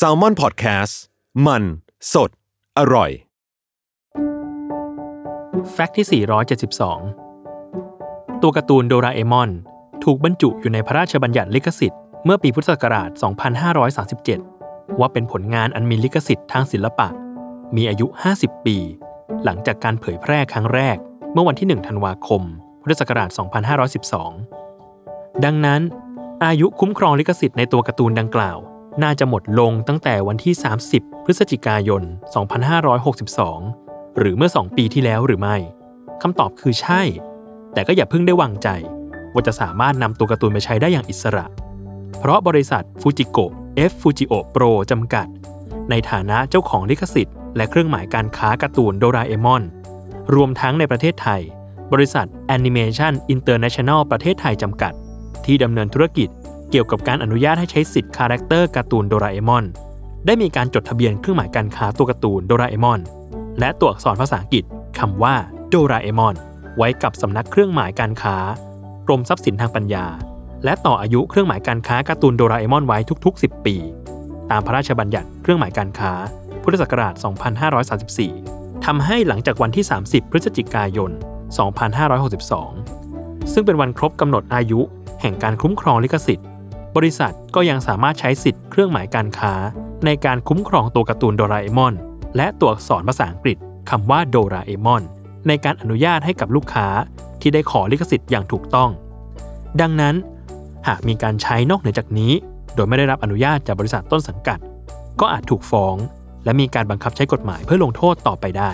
s a l ม o n PODCAST มัน สด อร่อย แฟกต์ที่ 472 ตัวการ์ตูนโดราเอมอน ถูกบรรจุอยู่ในพระราชบัญญัติลิขสิทธิ์เมื่อปีพุทธศักราช 2537 ว่าเป็นผลงานอันมีลิขสิทธิ์ทางศิลปะ มีอายุ 50 ปี หลังจากการเผยแพร่ครั้งแรก เมื่อวันที่ 1 ธันวาคม พุทธศักราช 2512 ดังนั้น อายุคุ้มครองลิขสิทธิ์ในตัวการ์ตูนดังกล่าว น่าจะหมดลงตั้งแต่วันที่ 30 พฤศจิกายน 2562 หรือเมื่อ 2 ปีที่แล้วหรือไม่คำตอบคือใช่ แต่ก็อย่าเพิ่งได้วางใจ ว่าจะสามารถนำตัวการ์ตูนไปใช้ได้อย่างอิสระ เพราะบริษัทฟูจิโกะ F Fujio Pro จำกัด ในฐานะเจ้าของลิขสิทธิ์ และเครื่องหมายการค้าการ์ตูนโดราเอมอน รวมทั้งในประเทศไทย บริษัท Animation International ประเทศไทยจำกัด ที่ดำเนินธุรกิจเกี่ยวกับการอนุญาตให้ใช้สิทธิ์ character การ์ตูนโดราเอมอน ได้มีการจดทะเบียนเครื่องหมายการค้าตัวการ์ตูนโดราเอมอน และตัวอักษรภาษาอังกฤษคำว่าโดราเอมอน ไว้กับสำนักเครื่องหมายการค้ากรมทรัพย์สินทางปัญญา และต่ออายุเครื่องหมายการค้าการ์ตูนโดราเอมอนไว้ทุกๆ 10 ปี ตามพระราชบัญญัติเครื่องหมายการค้า พุทธศักราช 2534ทำให้หลังจากวันที่ 30 พฤศจิกายน 2562 ซึ่งเป็นวันครบกำหนดอายุ แห่งการคุ้มครองลิขสิทธิ์ บริษัทก็ยังสามารถใช้สิทธิ์เครื่องหมายการค้า ในการคุ้มครองตัวการ์ตูนโดราเอมอน และตัวอักษรภาษาอังกฤษคำว่าโดราเอมอน ในการอนุญาตให้กับลูกค้าที่ได้ขอลิขสิทธิ์อย่างถูกต้อง ดังนั้น หากมีการใช้นอกเหนือจากนี้ โดยไม่ได้รับอนุญาตจากบริษัทต้นสังกัด ก็อาจถูกฟ้อง และมีการบังคับใช้กฎหมายเพื่อลงโทษต่อไปได้